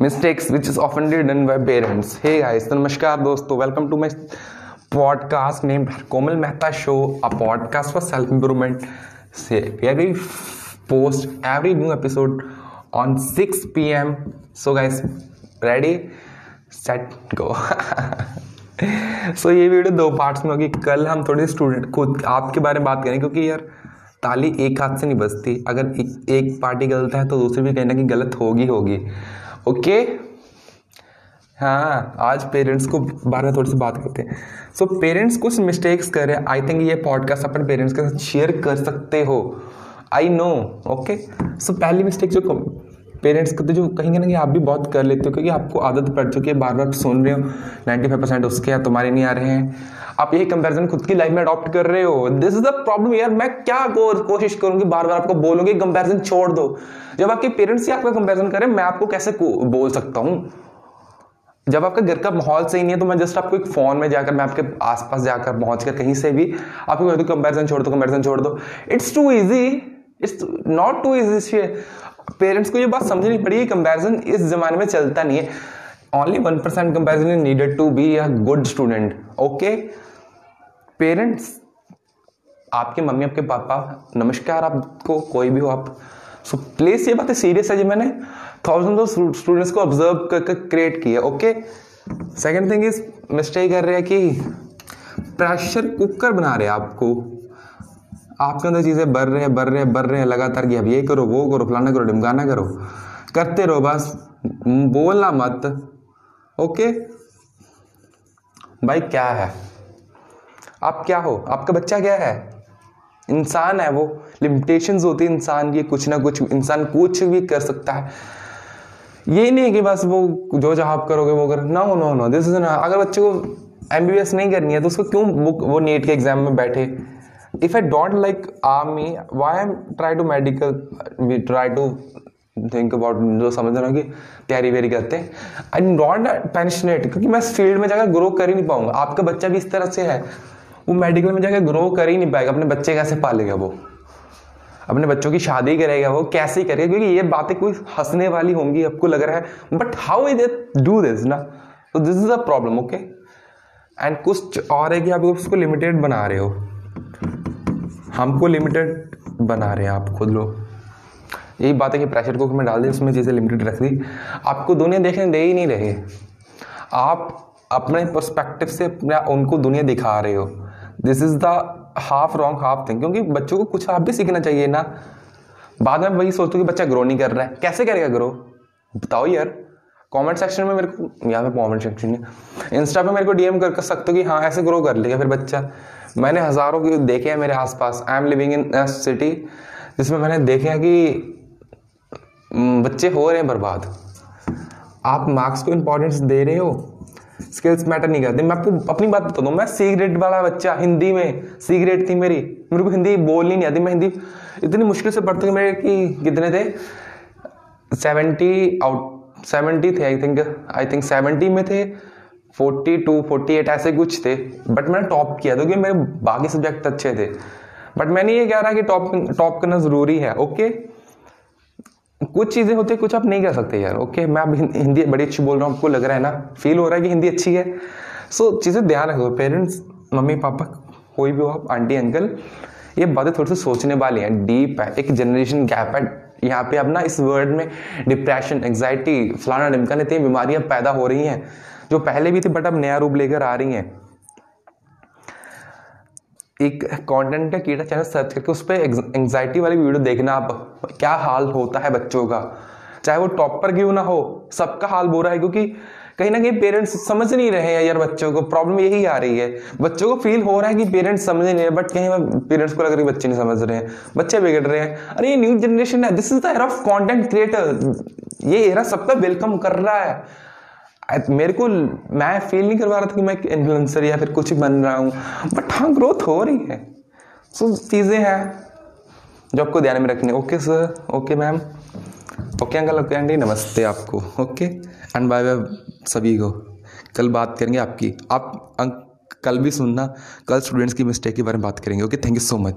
Mistakes which is often done by parents hey guys नमस्कार दोस्तों welcome to my podcast name Komal Mehta show a podcast for self improvement से every post every new episode on six P M so guys ready set go so ये video दो parts में होगी। कल हम थोड़े स्टूडेंट खुद आपके बारे में बात करें क्योंकि यार ताली एक हाथ से नहीं बजती। अगर एक, एक पार्टी गलत है तो दूसरी भी कहना कि गलत होगी होगी। ओके? हाँ आज पेरेंट्स को बारे में थोड़ी सी बात करते हैं। सो so, पेरेंट्स कुछ मिस्टेक्स कर। रहे हैं आई थिंक ये पॉडकास्ट अपने पेरेंट्स के साथ शेयर कर सकते हो। आई नो ओके सो पहली मिस्टेक जो पेरेंट्स को तो जो कहीं ना कहीं आप भी बहुत कर लेते हो, क्योंकि आपको आदत पड़ चुकी है बार बार सुन रहे हो 95 परसेंट उसके या तुम्हारे नहीं आ रहे हैं। आप यही कंपैरिजन खुद की लाइफ में अडॉप्ट कर रहे हो। दिस इज़ द प्रॉब्लम यार मैं क्या कोशिश करूँगी बार बार आपको बोलूँगी कंपैरिजन छोड़ दो। जब आपके पेरेंट्स ही आपका कंपैरिजन करें, मैं आपको कैसे बोल सकता हूँ? जब आपका घर का माहौल सही नहीं है तो मैं जस्ट आपको एक फ़ोन में जाकर, मैं आपके आसपास जाकर पहुँच कर कहीं से भी आपको कहती कंपैरिजन छोड़ दो कंपैरिजन छोड़ दो। It's too easy it's not too easy parents को ये बात समझनी पड़ेगी कंपैरिजन इस जमाने में चलता नहीं है। Only one percent comparison is needed to be a good student okay parents आपके मम्मी, आपके पापा, नमस्कार आपको, कोई भी हो आप। सो प्लीज़ ये बातें सीरियस है जी मैंने। थाउज़ेंड ऑफ़ स्टूडेंट्स को ऑब्ज़र्व करके क्रिएट किया okay second thing is mistake कर रहे हैं कि प्रेशर कुकर बना रहे हैं आपको। आपके अंदर चीज़ें बढ़ रहे हैं बढ़ रहे हैं बढ़ रहे हैं, लगातार कि अब ये करो, वो करो, फलाना करो, डिमकाना करो। करते रहो बस बोलना मत, ओके? भाई क्या है? आप क्या हो? आपका बच्चा क्या है? इंसान है वो। लिमिटेशंस होती है इंसान की, कुछ ना कुछ, इंसान कुछ भी कर सकता है। ये नहीं कि बस वो जो जहाँ आप करोगे, वो कर। No no no this is अगर बच्चे को एमबीबीएस नहीं करनी है तो उसको क्यों बुक वो नीट के एग्ज़ाम में बैठे? If I don't like army why am try to medical we try to think about जो समझ रहा हूँ कि तैयारी वेरी करते हैं। आई डोंट पैशनेट क्योंकि मैं इस फ़ील्ड में जाकर ग्रो कर ही नहीं पाऊँगा। आपका बच्चा भी इस तरह से है, वो मेडिकल में जाकर ग्रो कर ही नहीं पाएगा। अपने बच्चे कैसे पालेगा वो? अपने बच्चों की शादी करेगा वो? कैसे ही करेगा? क्योंकि ये बातें कोई हंसने वाली होंगी, आपको लग रहा है। But how is it do this ना? तो this is a problem okay and कुछ और है कि आप उसको लिमिटेड बना रहे हो। हमको लिमिटेड बना रहे हैं आप खुद लोग। यही बात है कि प्रेशर कुकर में डाल दी उसमें चीज़ें लिमिटेड रख दी। आपको दुनिया देखने दे ही नहीं रहे। आप अपने परस्पेक्टिव से उनको दुनिया दिखा रहे हो। This is the half wrong half thing क्योंकि बच्चों को कुछ आप भी सीखना चाहिए ना। बाद में वही सोचते कि बच्चा ग्रो नहीं कर रहा है। कैसे करेगा ग्रो बताओ यार। कमेंट सेक्शन में मेरे को यहाँ पे कमेंट सेक्शन में इंस्टा पे मेरे को डीएम कर सकते हो कि हाँ ऐसे ग्रो कर लेगा फिर बच्चा। मैंने हज़ारों के देखे हैं मेरे आसपास। I am living in city जिसमें मैंने देखे हैं कि बच्चे हो रहे हैं बर्बाद। आप मार्क्स को इंपॉर्टेंस दे रहे हो स्किल्स मैटर नहीं करते। मैं आपको अपनी बात बता दूँ, मैं सी वाला बच्चा, हिंदी में सी थी मेरी। मेरे को हिंदी बोलनी नहीं आती। मैं हिंदी इतनी मुश्किल से पढ़ता मेरे कि कितने थे? सेवेंटी आउट सेवेंटी थे I think I think seventy में थे। फोर्टी टू फोर्टी एट ऐसे कुछ थे बट मैंने टॉप किया क्योंकि मेरे बाकी सब्जेक्ट अच्छे थे। बट मैंने ये कह रहा कि टॉप टॉप करना ज़रूरी है ओके कुछ चीज़ें होती है, कुछ आप नहीं कर सकते यार ओके मैं अब हिंदी बड़ी अच्छी बोल रहा हूँ, आपको लग रहा है ना फील हो रहा है कि हिंदी अच्छी है। सो चीज़ें ध्यान रखो पेरेंट्स मम्मी, पापा, कोई भी हो आप आंटी अंकल ये बातें थोड़ी सी सोचने वाली हैं डीप है, एक जनरेशन गैप है। यहाँ पे अब ना इस वर्ड में डिप्रेशन एंगजाइटी फलाना डिमका इतनी बीमारियाँ पैदा हो रही हैं। जो पहले भी थी बट अब नया रूप लेकर आ रही हैं। एक कंटेंट का कीड़ा चैनल सर्च करके उस पर एंगजाइटी वाली वीडियो देखना आप। क्या हाल होता है बच्चों का? चाहे वो टॉप पर क्यों ना हो, सबका हाल बुरा है, क्योंकि कहीं ना कहीं पेरेंट्स समझ नहीं रहे हैं यार बच्चों को। प्रॉब्लम यही आ रही है। बच्चों को फील हो रहा है कि पेरेंट्स समझ नहीं रहे बट कहीं पेरेंट्स को लग रहा है बच्चे नहीं समझ रहे हैं। बच्चे बिगड़ रहे हैं। अरे ये न्यू जनरेशन है this is the era of content creator ये एरा सबका वेलकम कर रहा है। मेरे को, मैं फील नहीं करवा रहा था कि मैं इन्फ्लुएंसर या फिर कुछ बन रहा हूँ बट हाँ ग्रोथ हो रही है। सो चीज़ें हैं जो आपको ध्यान में रखनी। Okay sir okay ma'am okay uncle okay aunty नमस्ते आपको। ओके एंड बाय बाय सभी को। कल बात करेंगे आपकी। आप अंक कल भी सुनना। कल स्टूडेंट्स की मिस्टेक के बारे में बात करेंगे। Okay thank you so much